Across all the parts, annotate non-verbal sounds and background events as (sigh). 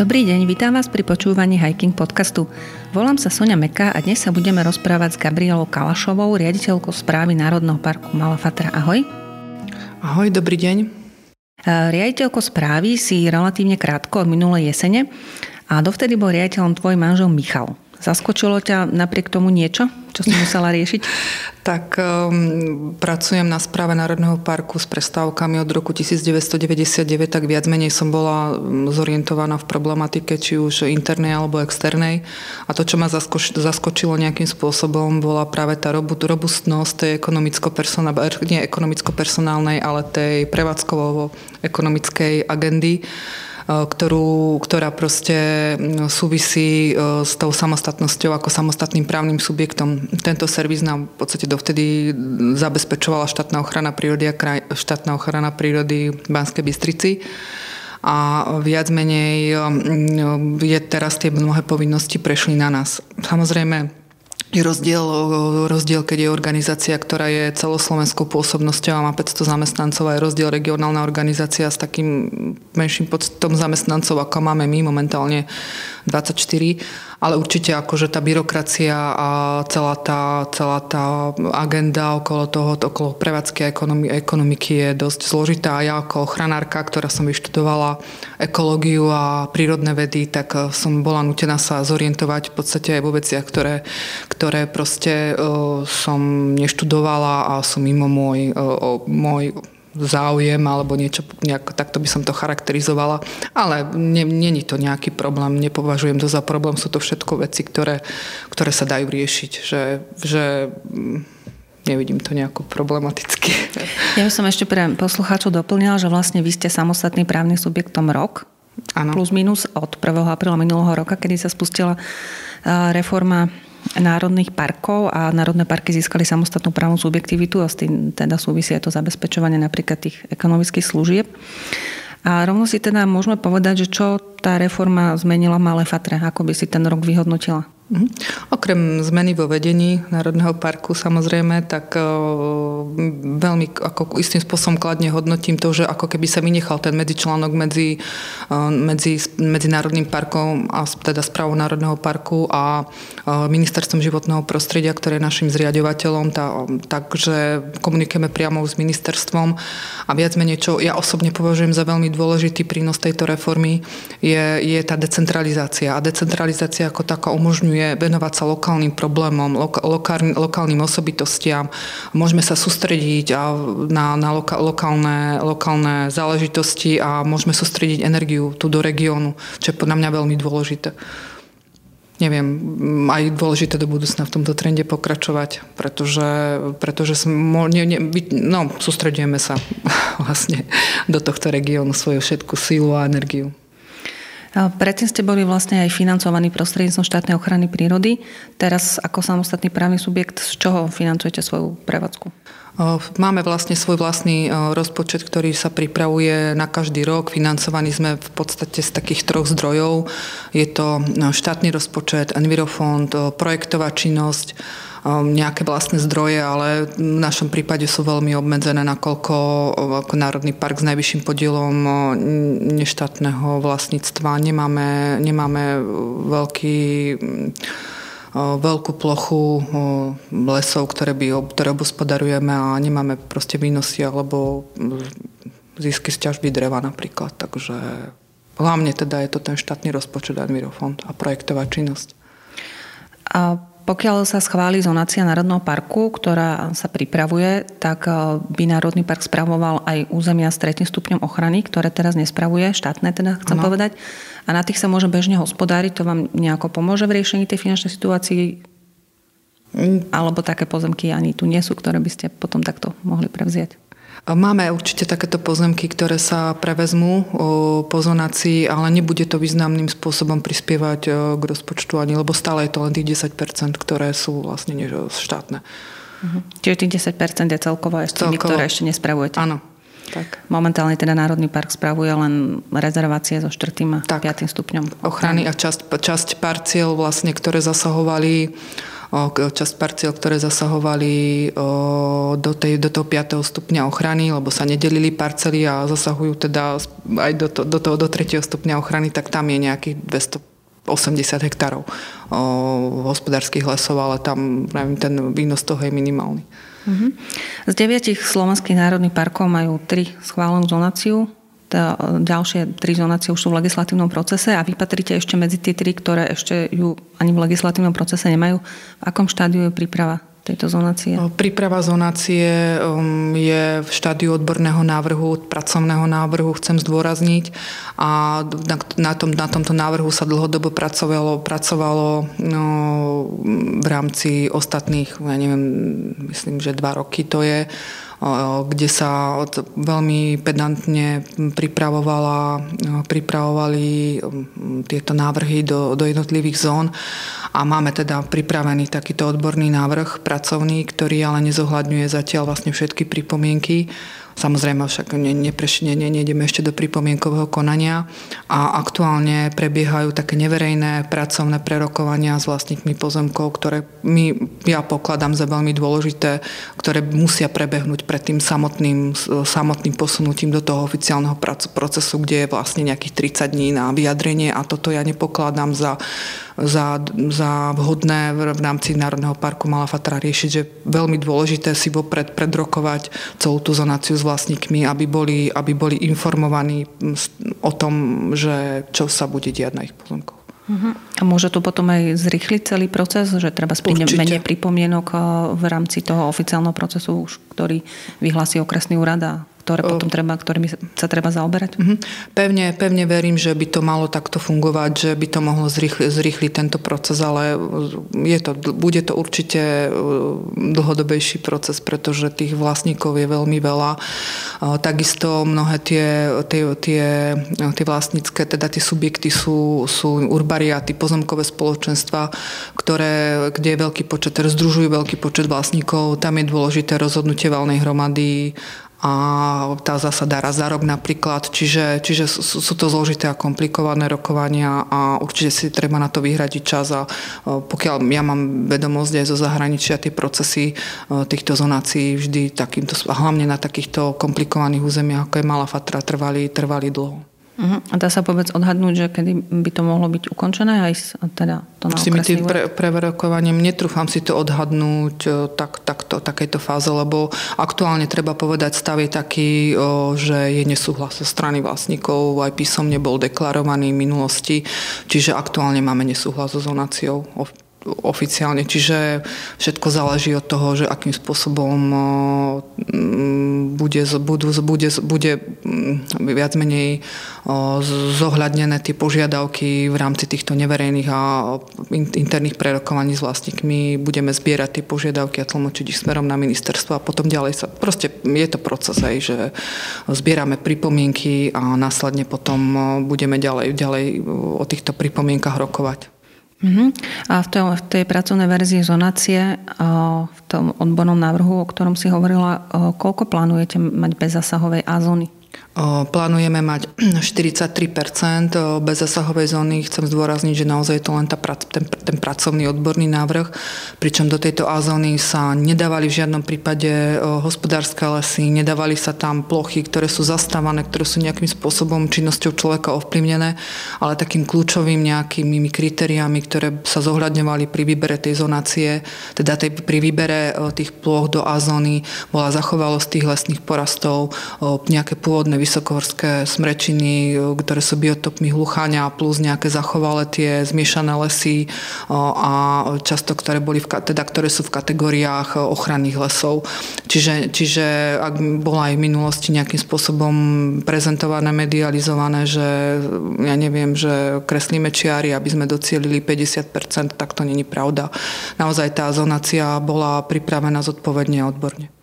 Dobrý deň, vítam vás pri počúvaní Hiking podcastu. Volám sa Sonia Meka a dnes sa budeme rozprávať s Gabrielou Kalašovou, riaditeľkou správy Národného parku Malafatra. Ahoj. Ahoj, dobrý deň. E, riaditeľko správy si relatívne krátko od minulej jesene a dovtedy bol riaditeľom tvoj manžel Michal. Zaskočilo ťa napriek tomu niečo, čo si musela riešiť? (laughs) tak um, pracujem na správe Národného parku s prestávkami od roku 1999, tak viac menej som bola um, zorientovaná v problematike, či už internej alebo externej. A to, čo ma zaskoč, zaskočilo nejakým spôsobom, bola práve tá robustnosť tej ekonomicko-personálnej, nie ekonomicko-personálnej, ale tej prevádzkovo-ekonomickej agendy ktorú, ktorá proste súvisí e, s tou samostatnosťou ako samostatným právnym subjektom. Tento servis nám v podstate dovtedy zabezpečovala štátna ochrana prírody a kraj, štátna ochrana prírody Banskej Bystrici a viac menej je teraz tie mnohé povinnosti prešli na nás. Samozrejme, rozdiel, rozdiel, keď je organizácia, ktorá je celoslovenskou pôsobnosťou a má 500 zamestnancov a je rozdiel regionálna organizácia s takým menším počtom zamestnancov, ako máme my momentálne 24 ale určite akože tá byrokracia a celá tá, celá tá agenda okolo toho, okolo prevádzky a ekonomiky je dosť zložitá. Ja ako ochranárka, ktorá som vyštudovala ekológiu a prírodné vedy, tak eh, som bola nutená sa zorientovať v podstate aj vo veciach, ktoré, ktoré proste uh, som neštudovala a sú mimo môj, uh, môj záujem alebo niečo, nejak, takto by som to charakterizovala. Ale není to nejaký problém, nepovažujem to za problém, sú to všetko veci, ktoré, ktoré sa dajú riešiť, že, že mm, nevidím to nejako problematicky. Ja by som ešte pre poslucháčov doplnila, že vlastne vy ste samostatný právny subjektom rok, ano. plus minus od 1. apríla minulého roka, kedy sa spustila reforma národných parkov a národné parky získali samostatnú právnu subjektivitu a s tým teda súvisí aj to zabezpečovanie napríklad tých ekonomických služieb. A rovno si teda môžeme povedať, že čo tá reforma zmenila v Malé Fatre, ako by si ten rok vyhodnotila? Mhm. Okrem zmeny vo vedení Národného parku samozrejme, tak veľmi ako istým spôsobom kladne hodnotím to, že ako keby sa vynechal ten medzičlánok medzi, medzi, medzi Národným parkom a teda správou Národného parku a Ministerstvom životného prostredia, ktoré je našim zriadovateľom, tá, takže komunikujeme priamo s ministerstvom a viac menej, čo ja osobne považujem za veľmi dôležitý prínos tejto reformy, je, je tá decentralizácia. A decentralizácia ako taká umožňuje venovať sa lokálnym problémom, lokálnym, lokálnym osobitostiam. Môžeme sa sústrediť na, na loka, lokálne, lokálne záležitosti a môžeme sústrediť energiu tu do regiónu, čo je podľa mňa veľmi dôležité neviem, aj dôležité do budúcna v tomto trende pokračovať, pretože, pretože sme, ne, ne, no, sústredujeme sa (laughs) vlastne do tohto regiónu svoju všetku sílu a energiu. Predtým ste boli vlastne aj financovaní prostredníctvom štátnej ochrany prírody. Teraz ako samostatný právny subjekt, z čoho financujete svoju prevádzku? Máme vlastne svoj vlastný rozpočet, ktorý sa pripravuje na každý rok. Financovaní sme v podstate z takých troch zdrojov. Je to štátny rozpočet, Envirofond, projektová činnosť nejaké vlastné zdroje, ale v našom prípade sú veľmi obmedzené, nakoľko uh, ako Národný park s najvyšším podielom uh, neštátneho vlastníctva nemáme, nemáme veľký veľkú plochu lesov, ktoré, by, ktoré obospodarujeme a nemáme proste výnosy alebo zisky z ťažby dreva napríklad. Takže hlavne teda je to ten štátny rozpočet Envirofond a projektová činnosť. A pokiaľ sa schváli zonácia Národného parku, ktorá sa pripravuje, tak eh, by Národný park spravoval aj územia s tretím stupňom ochrany, ktoré teraz nespravuje, štátne teda chcem ano. povedať. A na tých sa môže bežne hospodáriť. To vám nejako pomôže v riešení tej finančnej situácii? Mm. Alebo také pozemky ani tu nie sú, ktoré by ste potom takto mohli prevziať? Máme určite takéto pozemky, ktoré sa prevezmú po zonácii, ale nebude to významným spôsobom prispievať k rozpočtu ani, lebo stále je to len tých 10%, ktoré sú vlastne štátne. Uh-huh. Čiže tých 10% je celkovo aj tými, ktoré ešte nespravujete? Áno. Tak. Momentálne teda Národný park spravuje len rezervácie so 4. a tak. 5. stupňom ochrany. ochrany a časť, časť parciel vlastne, ktoré zasahovali časť parciel, ktoré zasahovali do, tej, do toho 5. stupňa ochrany, lebo sa nedelili parcely a zasahujú teda aj do, to, do toho do 3. stupňa ochrany, tak tam je nejakých 280 hektárov hospodárskych lesov, ale tam neviem, ten výnos toho je minimálny. Mhm. Z deviatich slovenských národných parkov majú tri schválenú zonáciu tá, ďalšie tri zonácie už sú v legislatívnom procese a vypatrite ešte medzi tie tri, ktoré ešte ju ani v legislatívnom procese nemajú. V akom štádiu je príprava tejto zonácie? Príprava zonácie um, je v štádiu odborného návrhu, pracovného návrhu, chcem zdôrazniť. A na, na, tom, na tomto návrhu sa dlhodobo pracovalo, pracovalo no, v rámci ostatných, ja neviem, myslím, že dva roky to je kde sa veľmi pedantne pripravovala, pripravovali tieto návrhy do, do jednotlivých zón. A máme teda pripravený takýto odborný návrh pracovný, ktorý ale nezohľadňuje zatiaľ vlastne všetky pripomienky Samozrejme však ne, nepreš, ne, ne, nejdeme ešte do pripomienkového konania. A aktuálne prebiehajú také neverejné pracovné prerokovania s vlastníkmi pozemkov, ktoré my, ja pokladám za veľmi dôležité, ktoré musia prebehnúť pred tým samotným, samotným posunutím do toho oficiálneho procesu, kde je vlastne nejakých 30 dní na vyjadrenie. A toto ja nepokladám za za, za vhodné v rámci Národného parku Malá Fatra riešiť, že veľmi dôležité si vopred predrokovať celú tú zonáciu s vlastníkmi, aby boli, aby boli informovaní o tom, že čo sa bude diať na ich pozemkoch. Uh-huh. A môže to potom aj zrýchliť celý proces, že treba splniť menej pripomienok eh, v rámci toho oficiálneho procesu, ktorý vyhlási okresný úrad a ktoré potom treba, ktorými sa treba zaoberať? Uh-huh. Pevne, pevne verím, že by to malo takto fungovať, že by to mohlo zrýchli, zrýchliť tento proces, ale je to, bude to určite e, dlhodobejší proces, pretože tých vlastníkov je veľmi veľa. E, takisto mnohé tie, tie, tie, tie vlastnícke, teda tie subjekty sú, sú urbariáty, pozemkové spoločenstva, ktoré, kde je veľký počet, ktoré združujú veľký počet vlastníkov. Tam je dôležité rozhodnutie valnej hromady a tá zásada raz za rok napríklad. Čiže, čiže sú, sú to zložité a komplikované rokovania a určite si treba na to vyhradiť čas a pokiaľ ja mám vedomosť aj zo zahraničia, tie procesy týchto zonácií vždy takýmto, hlavne na takýchto komplikovaných územiach, ako je Malá Fatra, trvali, trvali dlho. Uh-huh. A dá sa vôbec odhadnúť, že kedy by to mohlo byť ukončené aj teda to na S tými tým pre, preverokovaním netrúfam si to odhadnúť e, tak, takto, takejto fáze, lebo aktuálne treba povedať, stav je taký, o, že je nesúhlas zo strany vlastníkov, aj písomne bol deklarovaný v minulosti, čiže aktuálne máme nesúhlas so zonáciou oficiálne. Čiže všetko záleží od toho, že akým spôsobom bude, budú, bude, bude viac menej zohľadnené tie požiadavky v rámci týchto neverejných a interných prerokovaní s vlastníkmi. Budeme zbierať tie požiadavky a tlmočiť ich smerom na ministerstvo a potom ďalej sa... Proste je to proces aj, že zbierame pripomienky a následne potom budeme ďalej, ďalej o týchto pripomienkach rokovať. Uh-huh. A v, tej, v tej pracovnej verzii zonácie, v tom odbornom návrhu, o ktorom si hovorila, koľko plánujete mať bez zasahovej A zóny? Plánujeme mať (clears throat) 43% zasahovej zóny. Chcem zdôrazniť, že naozaj je to len tá, ten, ten pracovný odborný návrh, pričom do tejto A zóny sa nedávali v žiadnom prípade hospodárske lesy, nedávali sa tam plochy, ktoré sú zastávané, ktoré sú nejakým spôsobom činnosťou človeka ovplyvnené, ale takým kľúčovým nejakými kritériami, ktoré sa zohľadňovali pri výbere tej zonácie, teda tej, pri výbere tých ploch do A zóny, bola zachovalosť tých lesných porastov, nejaké pôvodné vysokohorské smrečiny, ktoré sú biotopmi hlucháňa plus nejaké zachovalé tie zmiešané lesy a často, ktoré, boli v, teda, ktoré sú v kategóriách ochranných lesov. Čiže, čiže ak bola aj v minulosti nejakým spôsobom prezentované, medializované, že ja neviem, že kreslíme čiary, aby sme docielili 50%, tak to není pravda. Naozaj tá zonácia bola pripravená zodpovedne a odborne.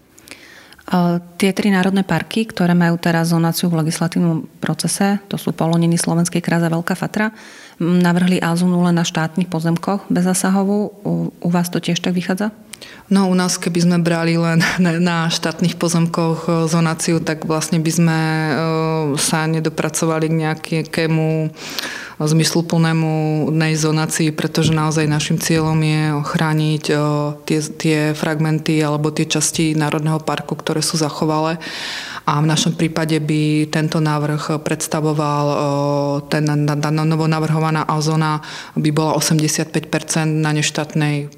Tie tri národné parky, ktoré majú teraz zonáciu v legislatívnom procese, to sú Poloniny, Slovenský krás a Veľká Fatra, navrhli Azunu len na štátnych pozemkoch bez zasahovú. U vás to tiež tak vychádza? No u nás, keby sme brali len (laughs) na štátnych pozemkoch e, zonáciu, tak vlastne by sme e, sa nedopracovali k nejakému zmysluplnému zonácii, pretože naozaj našim cieľom je ochrániť tie, tie fragmenty alebo tie časti Národného parku, ktoré sú zachovalé a v našom prípade by tento návrh predstavoval, ten novo navrhovaná zóna by bola 85% na neštátnej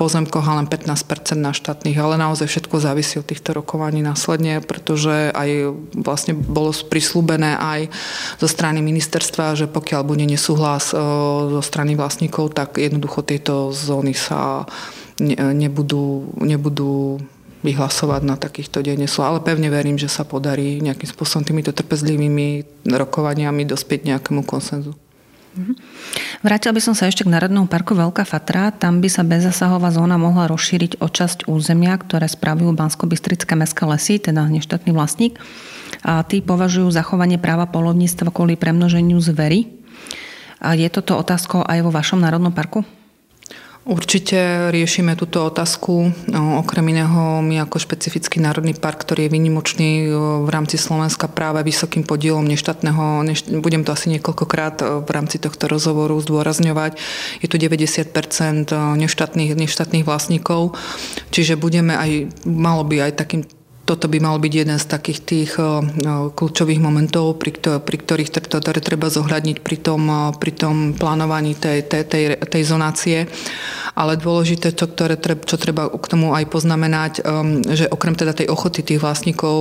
pozemkoch a len 15% na štátnych, ale naozaj všetko závisí od týchto rokovaní následne, pretože aj vlastne bolo prislúbené aj zo strany ministerstva, že pokiaľ bude nesúhlas zo strany vlastníkov, tak jednoducho tieto zóny sa nebudú, nebudú vyhlasovať na takýchto sú, ale pevne verím, že sa podarí nejakým spôsobom týmito trpezlivými rokovaniami dospieť nejakému konsenzu. Mhm. Vrátil by som sa ešte k Národnému parku Veľká Fatra. Tam by sa bezzasahová zóna mohla rozšíriť o časť územia, ktoré spravujú Bansko-Bystrické mestské lesy, teda neštátny vlastník. A tí považujú zachovanie práva polovníctva kvôli premnoženiu zvery. A je toto otázkou aj vo vašom Národnom parku? Určite riešime túto otázku. Okrem iného my ako špecifický národný park, ktorý je vynimočný v rámci Slovenska práve vysokým podielom neštátneho, neš, budem to asi niekoľkokrát v rámci tohto rozhovoru zdôrazňovať, je tu 90% neštátnych, neštátnych vlastníkov, čiže budeme aj, malo by aj takým toto by mal byť jeden z takých tých kľúčových momentov, pri, pri ktorých ktoré treba zohľadniť pri tom, pri tom plánovaní tej, tej, tej, tej zonácie. Ale dôležité, čo, ktoré, čo treba k tomu aj poznamenať, že okrem teda tej ochoty tých vlastníkov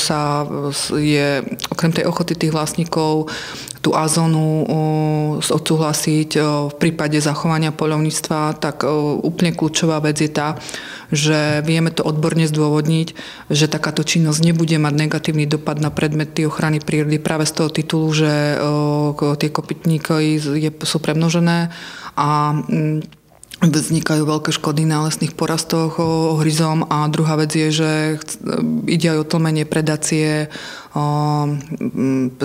sa je, okrem tej ochoty tých vlastníkov tú azónu odsúhlasiť v prípade zachovania poľovníctva, tak úplne kľúčová vec je tá, že vieme to odborne zdôvodniť, že takáto činnosť nebude mať negatívny dopad na predmety ochrany prírody práve z toho titulu, že tie kopytníky sú premnožené a mm, vznikajú veľké škody na lesných porastoch hryzom. A druhá vec je, že ide aj o tlmenie predácie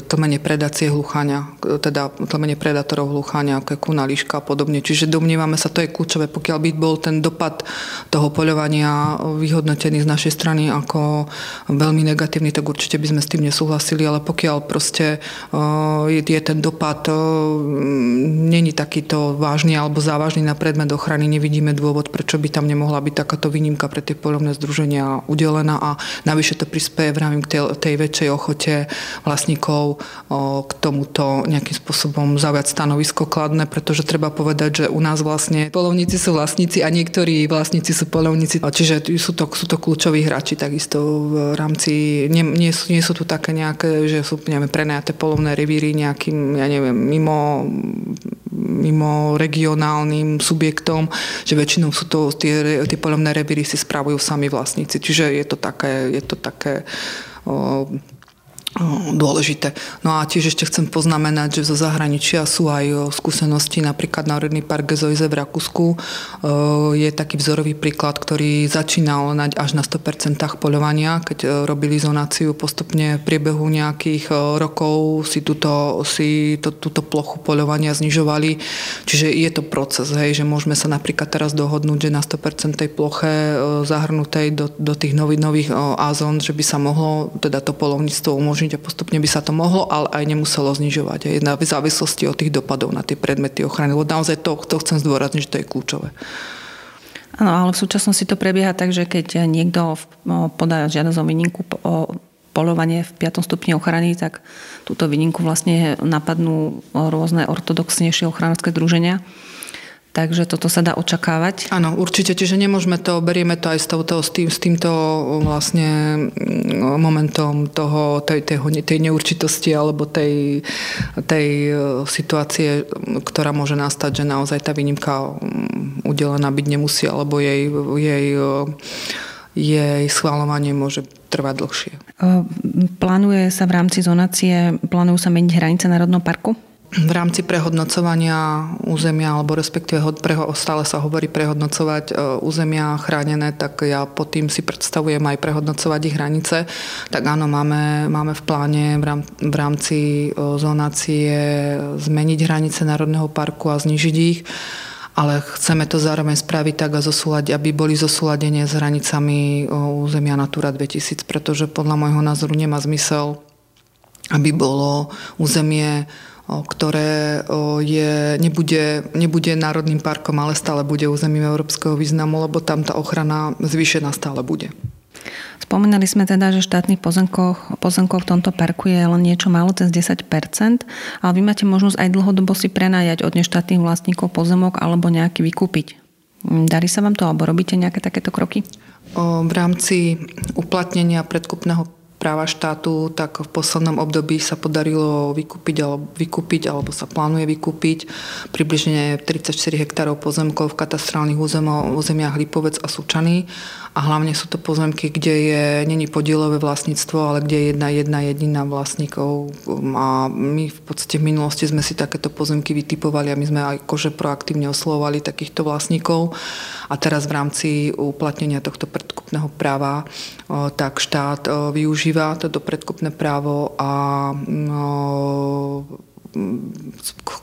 tlmenie predácie hluchania, teda tlmenie predátorov hluchania, ako kuna, líška a podobne. Čiže domnievame sa, to je kľúčové, pokiaľ by bol ten dopad toho poľovania vyhodnotený z našej strany ako veľmi negatívny, tak určite by sme s tým nesúhlasili, ale pokiaľ proste je ten dopad není takýto vážny alebo závažný na predmet ochrany, nevidíme dôvod, prečo by tam nemohla byť takáto výnimka pre tie poľovné združenia udelená a navyše to prispieje v rámci tej, tej väčšej ochote vlastníkov k tomuto nejakým spôsobom zaujať stanovisko kladné, pretože treba povedať, že u nás vlastne polovníci sú vlastníci a niektorí vlastníci sú polovníci. Čiže sú to, sú to kľúčoví hráči takisto v rámci, nie, nie, sú, nie sú tu také nejaké, že sú neviem, prenajaté polovné revíry nejakým, ja neviem, mimo mimo regionálnym subjektom, že väčšinou sú to tie, tie polovné revíry si spravujú sami vlastníci. Čiže je to také, je to také dôležité. No a tiež ešte chcem poznamenať, že zo zahraničia sú aj skúsenosti, napríklad Národný park Gezoize v Rakúsku je taký vzorový príklad, ktorý začínal až na 100% poľovania, keď robili zonáciu postupne v priebehu nejakých rokov si, túto, si to, túto plochu poľovania znižovali. Čiže je to proces, hej, že môžeme sa napríklad teraz dohodnúť, že na 100% tej ploche zahrnutej do, do tých nových, nových azón, že by sa mohlo teda to polovníctvo umožniť umožniť a postupne by sa to mohlo, ale aj nemuselo znižovať. Aj na v závislosti od tých dopadov na tie predmety ochrany. Lebo naozaj to, to chcem zdôrazniť, že to je kľúčové. Áno, ale v súčasnosti to prebieha tak, že keď niekto podá žiadosť o výnimku o polovanie v 5. stupni ochrany, tak túto výnimku vlastne napadnú rôzne ortodoxnejšie ochranárske združenia Takže toto sa dá očakávať? Áno, určite. Čiže nemôžeme to, berieme to aj s, touto, s, tým, s týmto vlastne mm, momentom toho, tej, tej, tej neurčitosti alebo tej, tej situácie, ktorá môže nastať, že naozaj tá výnimka mm, udelená byť nemusí, alebo jej, jej, jej schváľovanie môže trvať dlhšie. Plánuje sa v rámci zonácie, plánujú sa meniť hranice Národného parku? V rámci prehodnocovania územia, alebo respektíve stále sa hovorí prehodnocovať e, územia chránené, tak ja pod tým si predstavujem aj prehodnocovať ich hranice. Tak áno, máme, máme v pláne v rámci e, zonácie zmeniť hranice Národného parku a znižiť ich ale chceme to zároveň spraviť tak, a zosúľať, aby boli zosúladenie s hranicami e, územia Natura 2000, pretože podľa môjho názoru nemá zmysel aby bolo územie ktoré je, nebude, nebude národným parkom, ale stále bude územím európskeho významu, lebo tam tá ochrana zvýšená stále bude. Spomínali sme teda, že štátnych pozemkov, pozemkov v tomto parku je len niečo málo cez 10%, ale vy máte možnosť aj dlhodobo si prenajať od neštátnych vlastníkov pozemok alebo nejaký vykúpiť. Darí sa vám to, alebo robíte nejaké takéto kroky? V rámci uplatnenia predkupného práva štátu, tak v poslednom období sa podarilo vykúpiť alebo, vykúpiť, alebo sa plánuje vykúpiť približne 34 hektárov pozemkov v katastrálnych územiach Lipovec a Sučany. A hlavne sú to pozemky, kde je, není podielové vlastníctvo, ale kde je jedna, jedna jediná vlastníkov. A my v podstate v minulosti sme si takéto pozemky vytipovali a my sme aj kože proaktívne oslovovali takýchto vlastníkov. A teraz v rámci uplatnenia tohto predkupného práva tak štát využíva toto predkupné právo a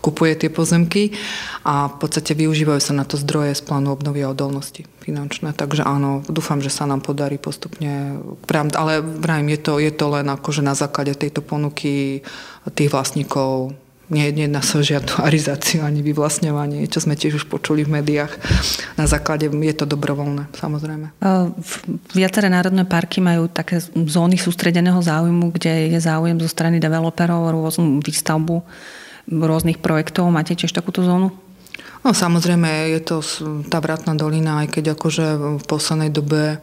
kupuje tie pozemky a v podstate využívajú sa na to zdroje z plánu obnovy a odolnosti finančné. Takže áno, dúfam, že sa nám podarí postupne, ale vrajím, je to, je to len akože na základe tejto ponuky tých vlastníkov nie, nejedná sa o žiadnu arizáciu ani vyvlastňovanie, čo sme tiež už počuli v médiách. Na základe je to dobrovoľné, samozrejme. Viaceré národné parky majú také zóny sústredeného záujmu, kde je záujem zo strany developerov rôznu výstavbu rôznych projektov. Máte tiež takúto zónu? No samozrejme, je to tá vratná dolina, aj keď akože v poslednej dobe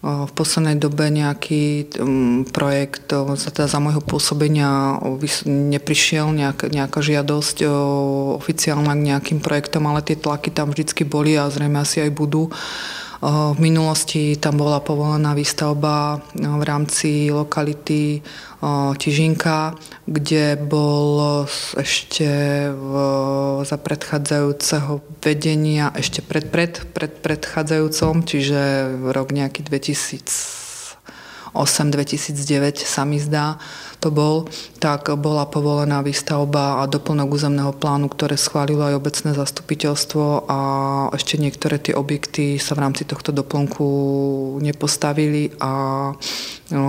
v poslednej dobe nejaký um, projekt teda za môjho pôsobenia neprišiel nejaká, nejaká žiadosť oficiálna k nejakým projektom, ale tie tlaky tam vždycky boli a zrejme asi aj budú. V minulosti tam bola povolená výstavba v rámci lokality Tižinka, kde bol ešte v, za predchádzajúceho vedenia, ešte pred, pred, pred predchádzajúcom, čiže rok nejaký 2008-2009 sa mi zdá, to bol, tak bola povolená výstavba a doplnok územného plánu, ktoré schválilo aj obecné zastupiteľstvo a ešte niektoré tie objekty sa v rámci tohto doplnku nepostavili a no,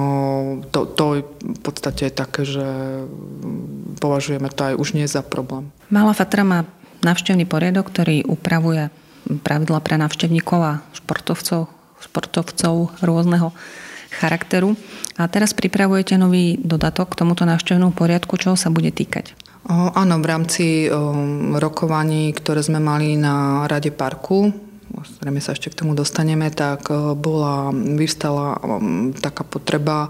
to, to v podstate také, že považujeme to aj už nie za problém. Malá Fatra má návštevný poriadok, ktorý upravuje pravidla pre návštevníkov a športovcov, športovcov rôzneho charakteru. A teraz pripravujete nový dodatok k tomuto návštevnému poriadku, čo sa bude týkať? O, áno, v rámci o, rokovaní, ktoré sme mali na Rade parku, zrejme sa ešte k tomu dostaneme, tak bola, vyvstala taká potreba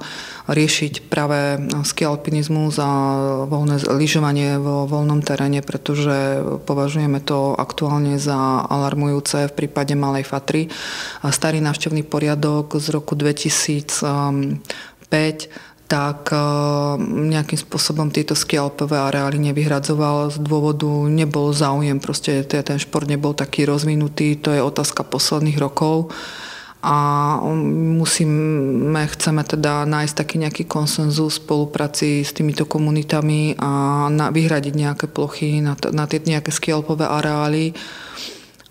riešiť práve ski alpinizmus a voľné lyžovanie vo voľnom teréne, pretože považujeme to aktuálne za alarmujúce v prípade Malej Fatry. Starý návštevný poriadok z roku 2005 tak nejakým spôsobom tieto skialpové areály nevyhradzoval z dôvodu, nebol záujem, proste ten šport nebol taký rozvinutý, to je otázka posledných rokov. A musíme, chceme teda nájsť taký nejaký konsenzus v spolupráci s týmito komunitami a na, vyhradiť nejaké plochy na, na tie nejaké skielpové areály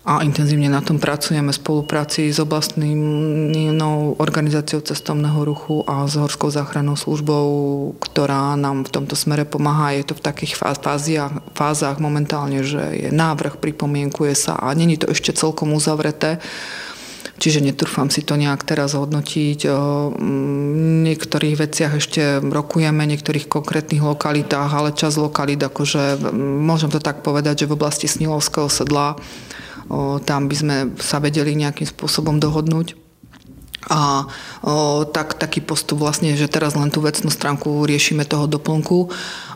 a intenzívne na tom pracujeme v spolupráci s oblastnou organizáciou cestovného ruchu a s Horskou záchrannou službou, ktorá nám v tomto smere pomáha. Je to v takých fáziach, fázach momentálne, že je návrh, pripomienkuje sa a není to ešte celkom uzavreté Čiže netrúfam si to nejak teraz hodnotiť. O niektorých veciach ešte rokujeme, niektorých konkrétnych lokalitách, ale čas lokalít, akože môžem to tak povedať, že v oblasti Snilovského sedla tam by sme sa vedeli nejakým spôsobom dohodnúť. A o, tak, taký postup vlastne, že teraz len tú vecnú stránku riešime toho doplnku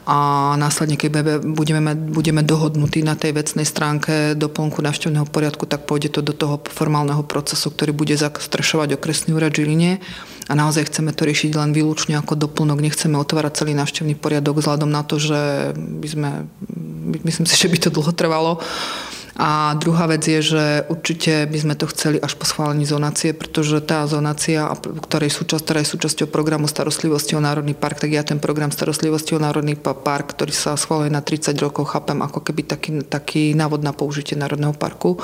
a následne, keď budeme, budeme dohodnutí na tej vecnej stránke doplnku návštevného poriadku, tak pôjde to do toho formálneho procesu, ktorý bude zastrešovať okresný úrad Žiline. A naozaj chceme to riešiť len výlučne ako doplnok, nechceme otvárať celý návštevný poriadok vzhľadom na to, že by sme, myslím si, že by to dlho trvalo A druhá vec je, že určite by sme to chceli až po schválení zonácie, pretože tá zonácia, ktorej súčasť, ktorá je súčasťou programu starostlivosti o Národný park, tak ja ten program starostlivosti o Národný park, ktorý sa schváluje na 30 rokov, chápem ako keby taký, taký návod na použitie Národného parku.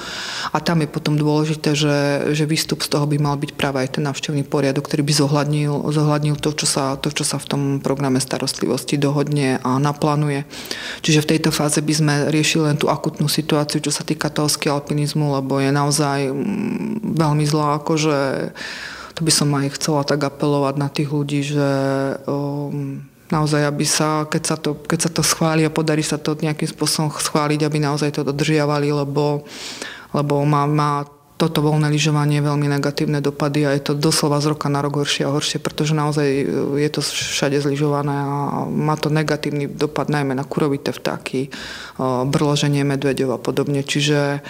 A tam je potom dôležité, že, že výstup z toho by mal byť práve aj ten návštevný poriadok, ktorý by zohľadnil, zohľadnil to, čo sa, to, čo sa v tom programe starostlivosti dohodne a naplánuje. Čiže v tejto fáze by sme riešili len tú akutnú situáciu, čo sa týka toho ski alpinizmu, lebo je naozaj mm, veľmi zlá, akože to by som aj chcela tak apelovať na tých ľudí, že um, naozaj, aby sa, keď sa, to, keď sa to schváli a podarí sa to nejakým spôsobom schváliť, aby naozaj to dodržiavali, lebo, lebo má, má toto voľné lyžovanie veľmi negatívne dopady a je to doslova z roka na rok horšie a horšie, pretože naozaj e, je to všade zlyžované a má to negatívny dopad najmä na kurovité vtáky, e, brloženie medveďov a podobne. Čiže,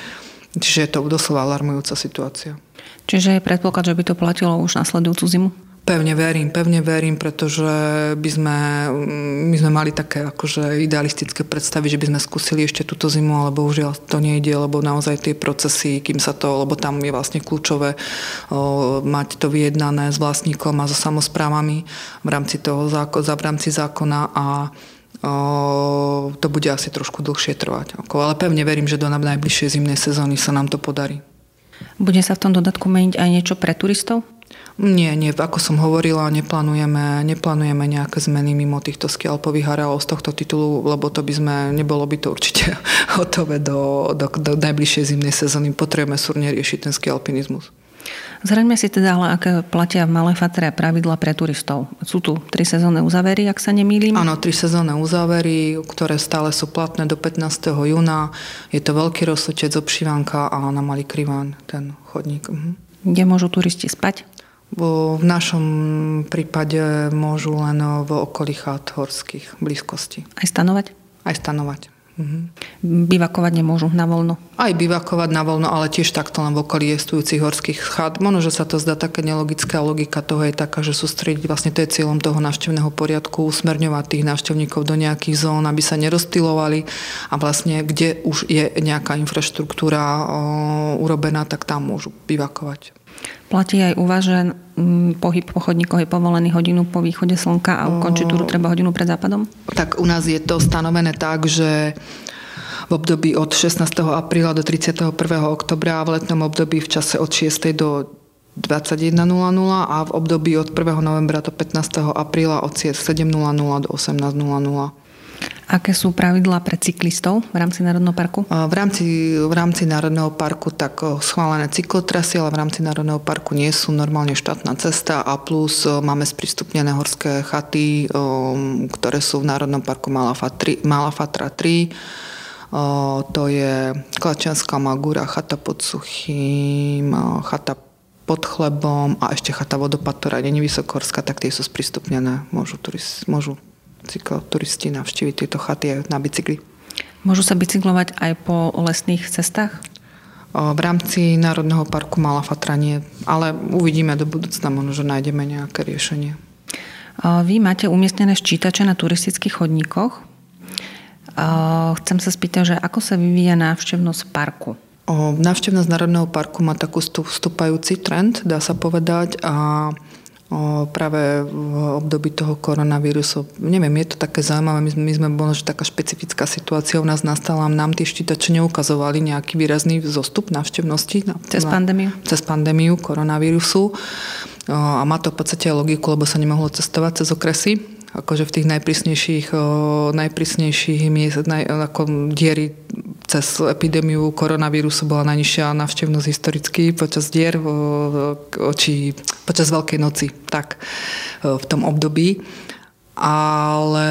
čiže je to doslova alarmujúca situácia. Čiže je predpoklad, že by to platilo už nasledujúcu zimu? Pevne verím, pevne verím, pretože by sme, my sme mali také akože idealistické predstavy, že by sme skúsili ešte túto zimu, ale bohužiaľ to nejde, lebo naozaj tie procesy, kým sa to, lebo tam je vlastne kľúčové o, mať to vyjednané s vlastníkom a so samozprávami v rámci toho v rámci zákona a o, to bude asi trošku dlhšie trvať. Ale pevne verím, že do najbližšej zimnej sezóny sa nám to podarí. Bude sa v tom dodatku meniť aj niečo pre turistov? Nie, nie, ako som hovorila, neplánujeme, neplánujeme nejaké zmeny mimo týchto skialpových areálov z tohto titulu, lebo to by sme, nebolo by to určite (laughs) hotové do, do, do najbližšej zimnej sezóny. Potrebujeme súrne riešiť ten skialpinizmus. Zraňme si teda, ale aké platia v Malej Fatre pravidla pre turistov. Sú tu tri sezónne uzávery, ak sa nemýlim? Áno, tri sezónne uzávery, ktoré stále sú platné do 15. júna. Je to veľký rozsotec obšívanka a na Malý Kriván, ten chodník. Mhm. Kde môžu turisti spať? V našom prípade môžu len v okolí chát horských blízkosti. Aj stanovať? Aj stanovať. Mhm. Bivakovať nemôžu na voľno? Aj bivakovať na voľno, ale tiež takto len v okolí jestujúcich horských chát. Možno, že sa to zdá také nelogické a logika toho je taká, že sústrediť, vlastne to je cieľom toho návštevného poriadku, usmerňovať tých návštevníkov do nejakých zón, aby sa nerozstylovali a vlastne kde už je nejaká infraštruktúra o, urobená, tak tam môžu bivakovať. Platí aj u vás, že mm, pohyb po chodníkoch je povolený hodinu po východe slnka a ukončiť túru treba hodinu pred západom? Tak u nás je to stanovené tak, že v období od 16. apríla do 31. oktobra a v letnom období v čase od 6. do 21.00 a v období od 1. novembra do 15. apríla od 7.00 do 18.00. Aké sú pravidlá pre cyklistov v rámci Národného parku? V rámci, v rámci Národného parku tak schválené cyklotrasy, ale v rámci Národného parku nie sú normálne štátna cesta a plus máme sprístupnené horské chaty, ktoré sú v Národnom parku Malá Fatra 3. To je Klačianská Magúra, chata pod Suchým, chata pod chlebom a ešte chata vodopad, ktorá je nevysokohorská, tak tie sú sprístupnené. Môžu, turist, môžu cykloturisti navštíviť tieto chaty na bicykli. Môžu sa bicyklovať aj po lesných cestách? V rámci Národného parku Malá Fatra nie, ale uvidíme do budúcna, možno, že nájdeme nejaké riešenie. Vy máte umiestnené ščítače na turistických chodníkoch. Chcem sa spýtať, že ako sa vyvíja návštevnosť parku? Návštevnosť Národného parku má takú vstupajúci trend, dá sa povedať, a práve v období toho koronavírusu. Neviem, je to také zaujímavé, my sme, my sme boli, že taká špecifická situácia u nás nastala, nám tie štítače neukazovali nejaký výrazný zostup návštevnosti. Cez na, pandémiu? Cez pandémiu koronavírusu. A má to v podstate logiku, lebo sa nemohlo cestovať cez okresy akože v tých najprísnejších, najprísnejších miest, naj, ako diery cez epidémiu koronavírusu bola najnižšia návštevnosť historicky počas dier, či počas Veľkej noci, tak v tom období. Ale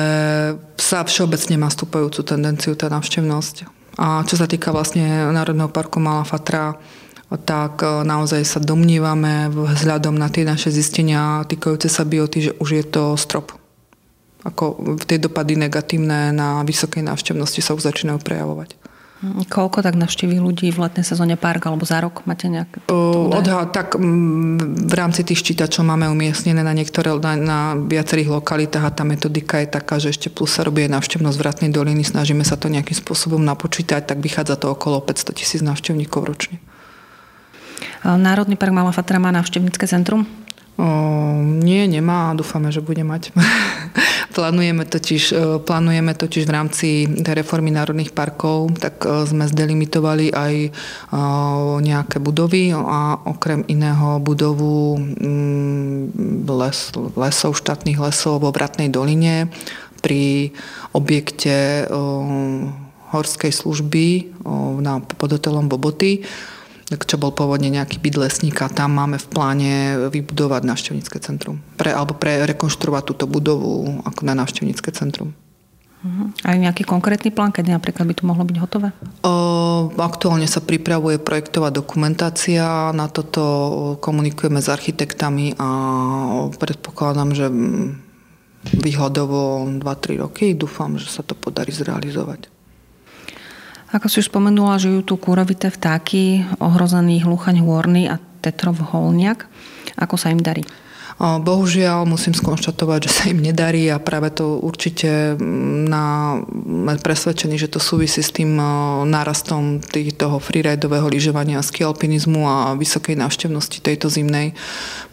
sa všeobecne má stúpajúcu tendenciu tá návštevnosť. A čo sa týka vlastne Národného parku Malá Fatra, tak naozaj sa domnívame vzhľadom na tie naše zistenia týkajúce sa bioty, že už je to strop ako tie dopady negatívne na vysokej návštevnosti sa už začínajú prejavovať. Koľko tak navštíví ľudí v letnej sezóne park alebo za rok? Máte nejaké Odhad, tak v rámci tých ščítačov máme umiestnené na, niektoré, na, na viacerých lokalitách a tá metodika je taká, že ešte plus sa robí aj návštevnosť Vratnej doliny. Snažíme sa to nejakým spôsobom napočítať, tak vychádza to okolo 500 tisíc návštevníkov ročne. Národný park Malá Fatra má návštevnícke centrum? Nie, nemá a dúfame, že bude mať. (laughs) plánujeme, totiž, e, plánujeme totiž v rámci tej reformy národných parkov, tak e, sme zdelimitovali aj e, nejaké budovy a okrem iného budovu mm, les, lesov, štátnych lesov vo Vratnej doline pri objekte horskej služby na, pod Boboty čo bol pôvodne nejaký byt lesníka, tam máme v pláne vybudovať návštevnícke centrum. Pre, alebo pre rekonštruovať túto budovu ako na návštevnícke centrum. Uh-huh. Aj nejaký konkrétny plán, kedy napríklad by to mohlo byť hotové? O, aktuálne sa pripravuje projektová dokumentácia, na toto komunikujeme s architektami a predpokladám, že výhľadovo 2-3 roky dúfam, že sa to podarí zrealizovať. Ako si už spomenula, žijú tu kúrovité vtáky, ohrozený hluchaň hôrny a tetrov holniak. Ako sa im darí? Bohužiaľ musím skonštatovať, že sa im nedarí a práve to určite mm, na, presvedčení, že to súvisí s tým nárastom tých, toho freeridového lyžovania, skialpinizmu a vysokej návštevnosti tejto zimnej,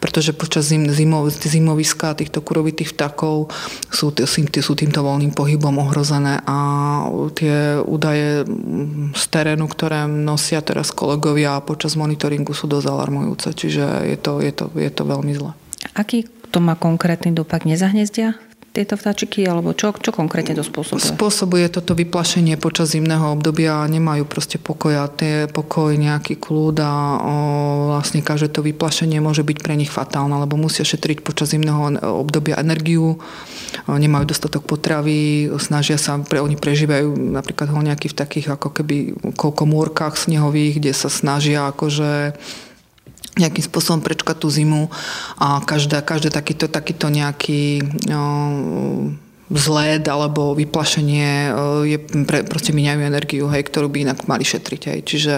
pretože počas zim, zimov, zimoviska týchto kurovitých vtákov sú, sú týmto voľným pohybom ohrozené a tie údaje mm, z terénu, ktoré nosia teraz kolegovia počas monitoringu sú dosť alarmujúce, čiže je to, je to, je to veľmi zle. Aký to má konkrétny dopad? Nezahniezdia tieto vtáčiky, alebo čo, čo konkrétne to spôsobuje? Spôsobuje toto vyplašenie počas zimného obdobia, nemajú proste pokoja, tie pokoj, nejaký kľud a o, vlastne každé to vyplašenie môže byť pre nich fatálne, lebo musia šetriť počas zimného obdobia energiu, o, nemajú dostatok potravy, snažia sa, pre, oni prežívajú napríklad ho nejaký v takých ako keby komórkach snehových, kde sa snažia akože nejakým spôsobom prečkať tú zimu a každé, každé takýto, takýto nejaký vzhled alebo vyplašenie je, pre, proste míňajú energiu, hej, ktorú by inak mali šetriť. Hej. Čiže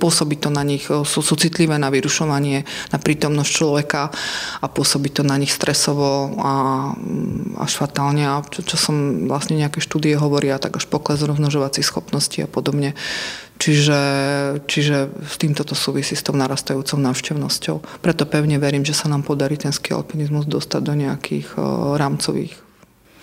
pôsobí to na nich, sú, sú citlivé na vyrušovanie, na prítomnosť človeka a pôsobí to na nich stresovo a mm, až fatálne. A čo, čo som vlastne nejaké štúdie hovoria, tak až pokles rozmnožovacích schopností a podobne. Čiže, čiže s týmto to súvisí s tou narastajúcou návštevnosťou. Preto pevne verím, že sa nám podarí ten ski alpinizmus dostať do nejakých uh, rámcových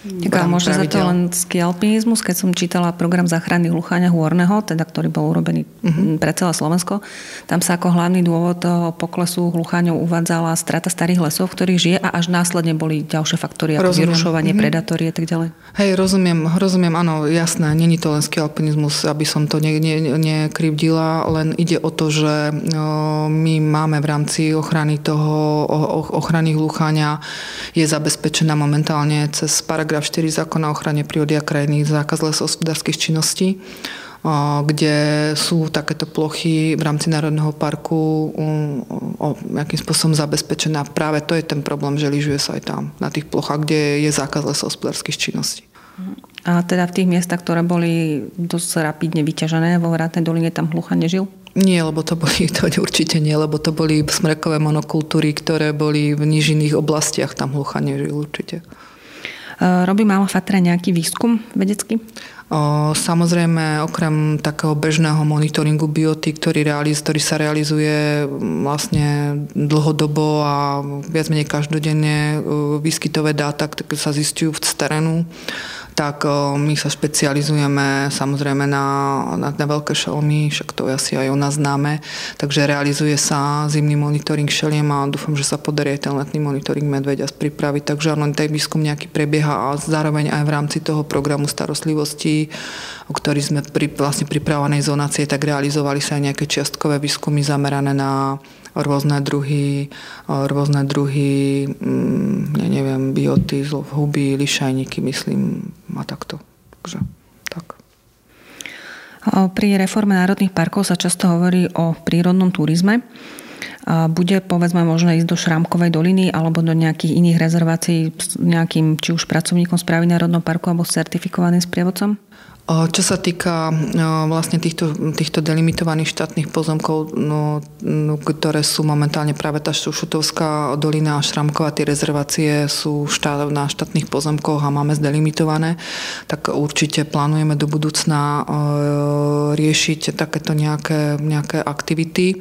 tak možno za to len alpinizmus, keď som čítala program záchrany hlucháňa Hôrneho, teda, ktorý bol urobený uh-huh. pre celé Slovensko, tam sa ako hlavný dôvod poklesu hlucháňov uvádzala strata starých lesov, v ktorých žije a až následne boli ďalšie faktory, ako rozumiem. vyrušovanie, uh-huh. predátory a tak ďalej. Hej, rozumiem, rozumiem, áno, jasné, není to len alpinizmus, aby som to nekrivdila, ne, ne, len ide o to, že my máme v rámci ochrany toho, ochrany hlucháňa je zabezpečená momentálne cez paragraf paragraf 4 zákona o ochrane prírody a krajiny zákaz lesohospodárskych činností kde sú takéto plochy v rámci Národného parku nejakým spôsobom zabezpečené. A práve to je ten problém, že lyžuje sa aj tam, na tých plochách, kde je zákaz lesohospodárskych činností. A teda v tých miestach, ktoré boli dosť rapidne vyťažené vo Vrátnej doline, tam hlucha nežil? Nie, lebo to boli, (laughs) to určite nie, lebo to boli smrekové monokultúry, ktoré boli v nížinných oblastiach, tam hlucha nežil určite. E, robí Malá Fatra nejaký výskum vedecký? Samozrejme, okrem takého bežného monitoringu bioty, ktorý, realiz, ktorý sa realizuje vlastne dlhodobo a viac menej každodenne e, výskytové dáta, ktoré sa zistujú z terénu, tak my sa špecializujeme samozrejme na, na, na veľké šelmy, však to asi aj nás známe, takže realizuje sa zimný monitoring šeliem a dúfam, že sa podarí aj ten letný monitoring medveďa pripraviť, takže áno, ten výskum nejaký prebieha a zároveň aj v rámci toho programu starostlivosti, o ktorý sme pri vlastne pripravenej zonácie, tak realizovali sa aj nejaké čiastkové výskumy zamerané na rôzne druhy, rôzne druhy, mm, ja neviem, bioty, huby, lišajníky, myslím, a takto. Takže, tak. Pri reforme národných parkov sa často hovorí o prírodnom turizme. Bude povedzme možné ísť do Šrámkovej doliny alebo do nejakých iných rezervácií s nejakým či už pracovníkom správy Národného parku alebo certifikovaným sprievodcom? Čo sa týka vlastne týchto, týchto delimitovaných štátnych pozemkov, no, no, ktoré sú momentálne práve tá Šušutovská dolina a Šramková, tie rezervácie sú štát, na štátnych pozemkoch a máme zdelimitované, tak určite plánujeme do budúcna riešiť takéto nejaké, nejaké aktivity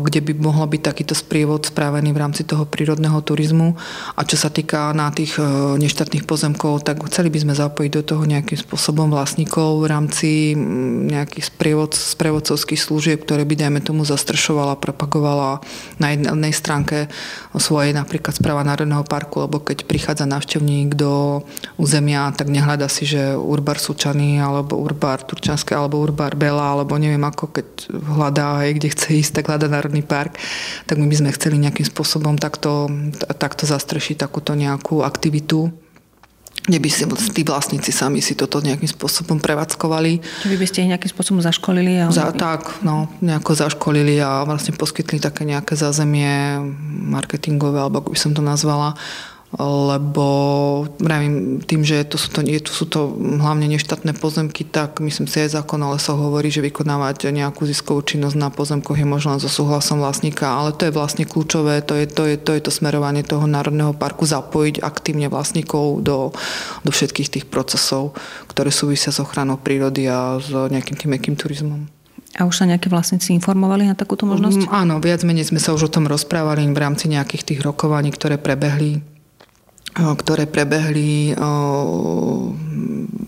kde by mohlo byť takýto sprievod správený v rámci toho prírodného turizmu. A čo sa týka na tých e, neštátnych pozemkov, tak chceli by sme zapojiť do toho nejakým spôsobom vlastníkov v rámci nejakých sprievod, sprievodcovských služieb, ktoré by, dajme tomu, zastrešovala, propagovala na jednej stránke svojej napríklad správa Národného parku, lebo keď prichádza návštevník do územia, tak nehľada si, že Urbar Sučany, alebo Urbar Turčanské, alebo Urbar Bela, alebo neviem ako, keď hľadá, aj kde chce ísť, tak hľadá národný park, tak my by sme chceli nejakým spôsobom takto, takto zastrešiť takúto nejakú aktivitu, kde by si tí vlastníci sami si toto nejakým spôsobom prevádzkovali. Čiže by ste ich nejakým spôsobom zaškolili? A... Za, tak, no, nejako zaškolili a vlastne poskytli také nejaké zázemie marketingové, alebo ako by som to nazvala, lebo vravím, tým, že to sú to, je, to sú to hlavne neštátne pozemky, tak myslím si aj zákon o lesoch hovorí, že vykonávať nejakú ziskovú činnosť na pozemkoch je možno so súhlasom vlastníka, ale to je vlastne kľúčové, to je to, je, to, je to smerovanie toho Národného parku, zapojiť aktívne vlastníkov do, do všetkých tých procesov, ktoré súvisia s ochranou prírody a s nejakým tým mekým turizmom. A už sa nejakí vlastníci informovali na takúto možnosť? Mm, áno, viac menej sme sa už o tom rozprávali v rámci nejakých tých rokovaní, ktoré prebehli ktoré prebehli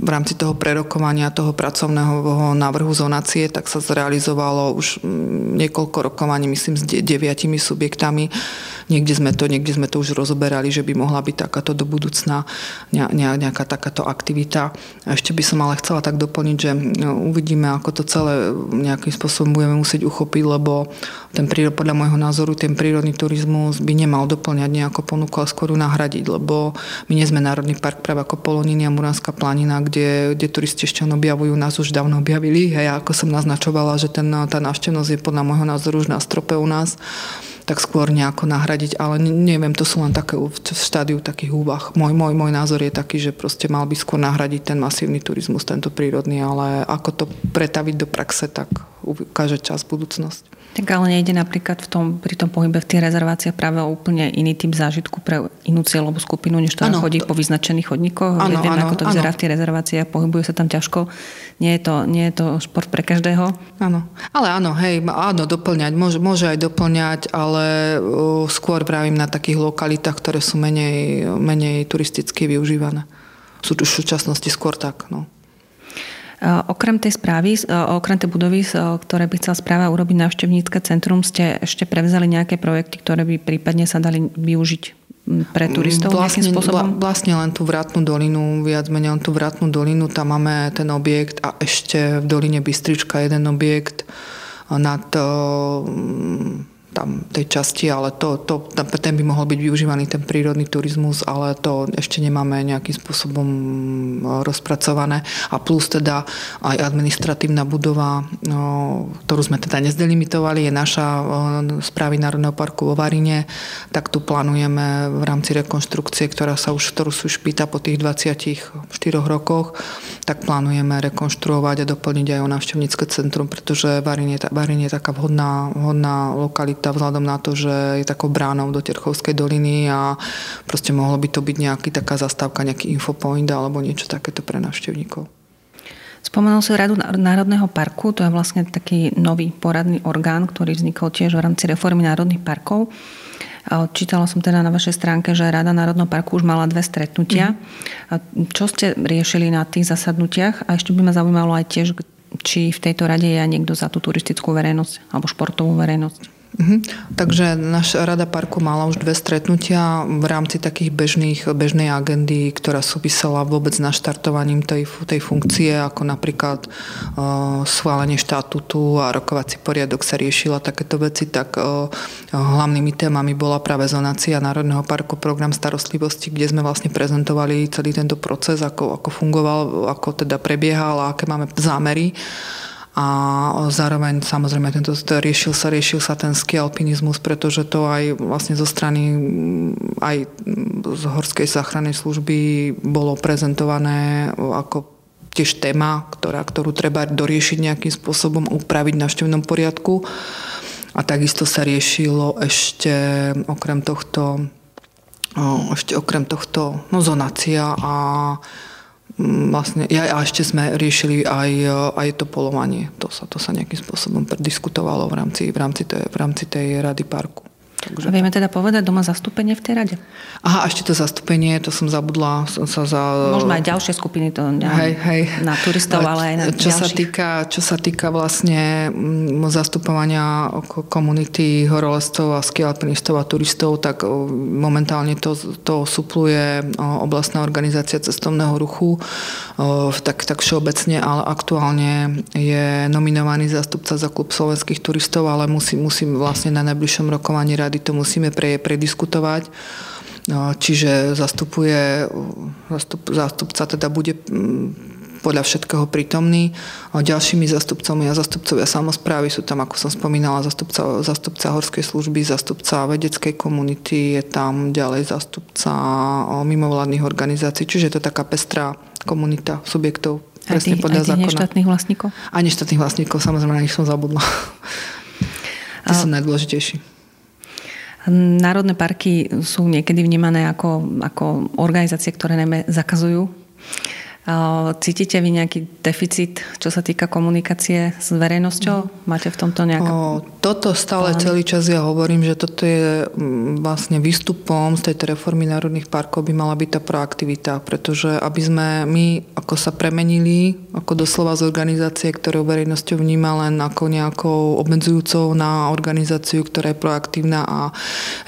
v rámci toho prerokovania toho pracovného návrhu zonácie, tak sa zrealizovalo už niekoľko rokovaní, myslím, s deviatimi subjektami. Niekde sme to, niekde sme to už rozoberali, že by mohla byť takáto do budúcna nejaká takáto aktivita. A ešte by som ale chcela tak doplniť, že no, uvidíme, ako to celé nejakým spôsobom budeme musieť uchopiť, lebo ten prírod, podľa môjho názoru ten prírodný turizmus by nemal doplňať nejakú ponuku, ale skôr nahradiť, lebo my nie sme Národný park práve ako Poloniny a Muranská planina, kde, kde turisti ešte objavujú, nás už dávno objavili. Hej, ako som naznačovala, že ten, tá návštevnosť je podľa môjho názoru už na strope u nás tak skôr nejako nahradiť, ale neviem, to sú len také v štádiu takých úvah. Môj, môj, môj názor je taký, že proste mal by skôr nahradiť ten masívny turizmus, tento prírodný, ale ako to pretaviť do praxe, tak ukáže čas budúcnosť. Tak ale nejde napríklad v tom, pri tom pohybe v tých rezerváciách práve o úplne iný typ zážitku pre inú cieľovú skupinu, než to chodí po vyznačených chodníkoch. Ano, Vieme, ano, ako to vyzerá ano. v tých rezerváciách, pohybuje sa tam ťažko. Nie je to, nie je to šport pre každého. Áno, ale áno, hej, áno, doplňať, môže, môže aj doplňať, ale uh, skôr právim na takých lokalitách, ktoré sú menej, menej turisticky využívané. Sú v súčasnosti skôr tak, no. Okrem tej správy, okrem tej budovy, ktoré by chcela správa urobiť návštevnícke centrum, ste ešte prevzali nejaké projekty, ktoré by prípadne sa dali využiť pre turistov vlastne, spôsobom? Vlastne len tú vratnú dolinu, viac menej len tú vratnú dolinu, tam máme ten objekt a ešte v doline Bystrička jeden objekt nad tam tej časti, ale to, to, ten by mohol byť využívaný ten prírodný turizmus, ale to ešte nemáme nejakým spôsobom e, rozpracované. A plus teda aj administratívna budova, no, ktorú sme teda nezdelimitovali, je naša správy Národného parku vo Varine, tak tu plánujeme v rámci rekonštrukcie, ktorá sa už, ktorú sú už pýta po tých 24 rokoch, tak plánujeme rekonštruovať a doplniť aj o návštevnícke centrum, pretože Varín je, Varín je taká vhodná, vhodná lokalita lokalita vzhľadom na to, že je takou bránou do Terchovskej doliny a proste mohlo by to byť nejaký taká zastávka, nejaký infopoint alebo niečo takéto pre návštevníkov. Spomenul si Radu Národného parku, to je vlastne taký nový poradný orgán, ktorý vznikol tiež v rámci reformy národných parkov. Čítala som teda na vašej stránke, že Rada Národného parku už mala dve stretnutia. Mm. Čo ste riešili na tých zasadnutiach? A ešte by ma zaujímalo aj tiež, či v tejto rade je niekto za tú turistickú verejnosť alebo športovú verejnosť. Mhm. Takže naša Rada parku mala už dve stretnutia v rámci takých bežných, bežnej agendy, ktorá súvisela vôbec s naštartovaním tej, tej funkcie, ako napríklad uh, schválenie štatútu a rokovací poriadok sa riešila takéto veci, tak uh, hlavnými témami bola práve zonácia Národného parku, program starostlivosti, kde sme vlastne prezentovali celý tento proces, ako, ako fungoval, ako teda prebiehal a aké máme zámery a zároveň samozrejme tento, riešil sa, riešil sa ten ski alpinizmus, pretože to aj vlastne zo strany aj z horskej záchrannej služby bolo prezentované ako tiež téma, ktorá, ktorú treba doriešiť nejakým spôsobom, upraviť na števnom poriadku. A takisto sa riešilo ešte okrem tohto ešte okrem tohto no, zonácia a mm, vlastne, ja, a ešte sme riešili aj, aj to polovanie. To sa, to sa nejakým spôsobom prediskutovalo v rámci, v rámci, tej, v rámci tej rady parku. Takže... A vieme teda povedať doma zastúpenie v tej rade? Aha, ešte to zastúpenie, to som zabudla som sa za... Možno aj ďalšie skupiny, to neviem, hej, hej. na turistov, ale aj na čo ďalších. Sa týka, čo sa týka vlastne mm, zastupovania komunity horolezcov a skialpinistov a turistov, tak momentálne to, to supluje oblastná organizácia cestovného ruchu, tak, tak všeobecne, ale aktuálne je nominovaný zástupca za klub slovenských turistov, ale musí, musí vlastne na najbližšom rokovaní rady rady to musíme pre, prediskutovať. No, čiže zastupuje, zastup, zástupca teda bude mm, podľa všetkého prítomný. Ďalšími zastupcami a zastupcovia samozprávy sú tam, ako som spomínala, zastupca, zastupca horskej služby, zastupca vedeckej komunity, je tam ďalej zastupca mimovládnych organizácií, čiže je to taká pestrá komunita subjektov. Presne podľa aj tých zákona. vlastníkov? Aj neštátnych vlastníkov, samozrejme, na nich som zabudla. Tí sú najdôležitejší. Národné parky sú niekedy vnímané ako, ako organizácie, ktoré najmä zakazujú Cítite vy nejaký deficit, čo sa týka komunikácie s verejnosťou? Máte v tomto nejaké... Toto stále plány? celý čas ja hovorím, že toto je mm, vlastne výstupom z tejto reformy národných parkov by mala byť tá proaktivita, pretože aby sme my ako sa premenili, ako doslova z organizácie, ktorú verejnosťou vníma len ako nejakou obmedzujúcou na organizáciu, ktorá je proaktívna a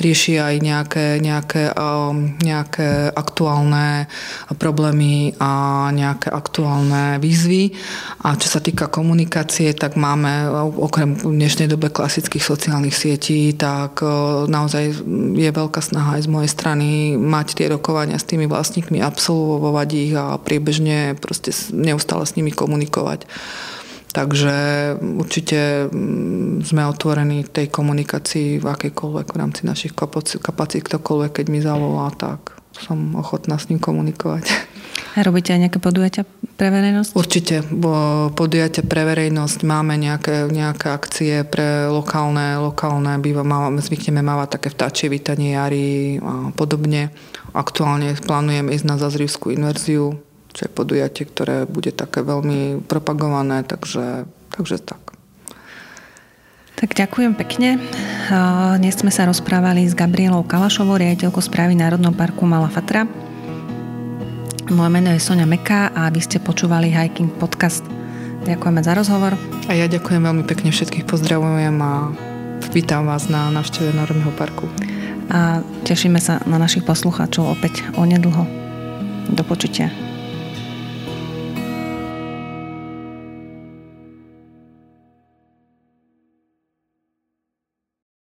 rieši aj nejaké, nejaké, um, nejaké aktuálne problémy a nejaké aktuálne výzvy. A čo sa týka komunikácie, tak máme okrem v dnešnej dobe klasických sociálnych sietí, tak e, naozaj je veľká snaha aj z mojej strany mať tie rokovania s tými vlastníkmi, absolvovať ich a priebežne proste neustále s nimi komunikovať. Takže určite mm, sme otvorení tej komunikácii v akejkoľvek v rámci našich kapacít, ktokoľvek, keď mi zavolá, tak som ochotná s ním komunikovať. (laughs) A robíte aj nejaké podujatia pre verejnosť? Určite. Podujatia pre verejnosť máme nejaké, nejaké akcie pre lokálne, lokálne býva, máme, zvykneme mávať také vtáčie vítanie jary a podobne. Aktuálne plánujem ísť na Zazrivskú inverziu, čo je podujatie, ktoré bude také veľmi propagované, takže, takže tak. Tak ďakujem pekne. Dnes sme sa rozprávali s Gabrielou Kalašovou, riaditeľkou správy Národného parku Mala Fatra. Moje meno je Sonia Meká a vy ste počúvali Hiking Podcast. Ďakujeme za rozhovor. A ja ďakujem veľmi pekne, všetkých pozdravujem a vítam vás na návšteve Národného parku. A tešíme sa na našich poslucháčov opäť onedlho. Do počutia.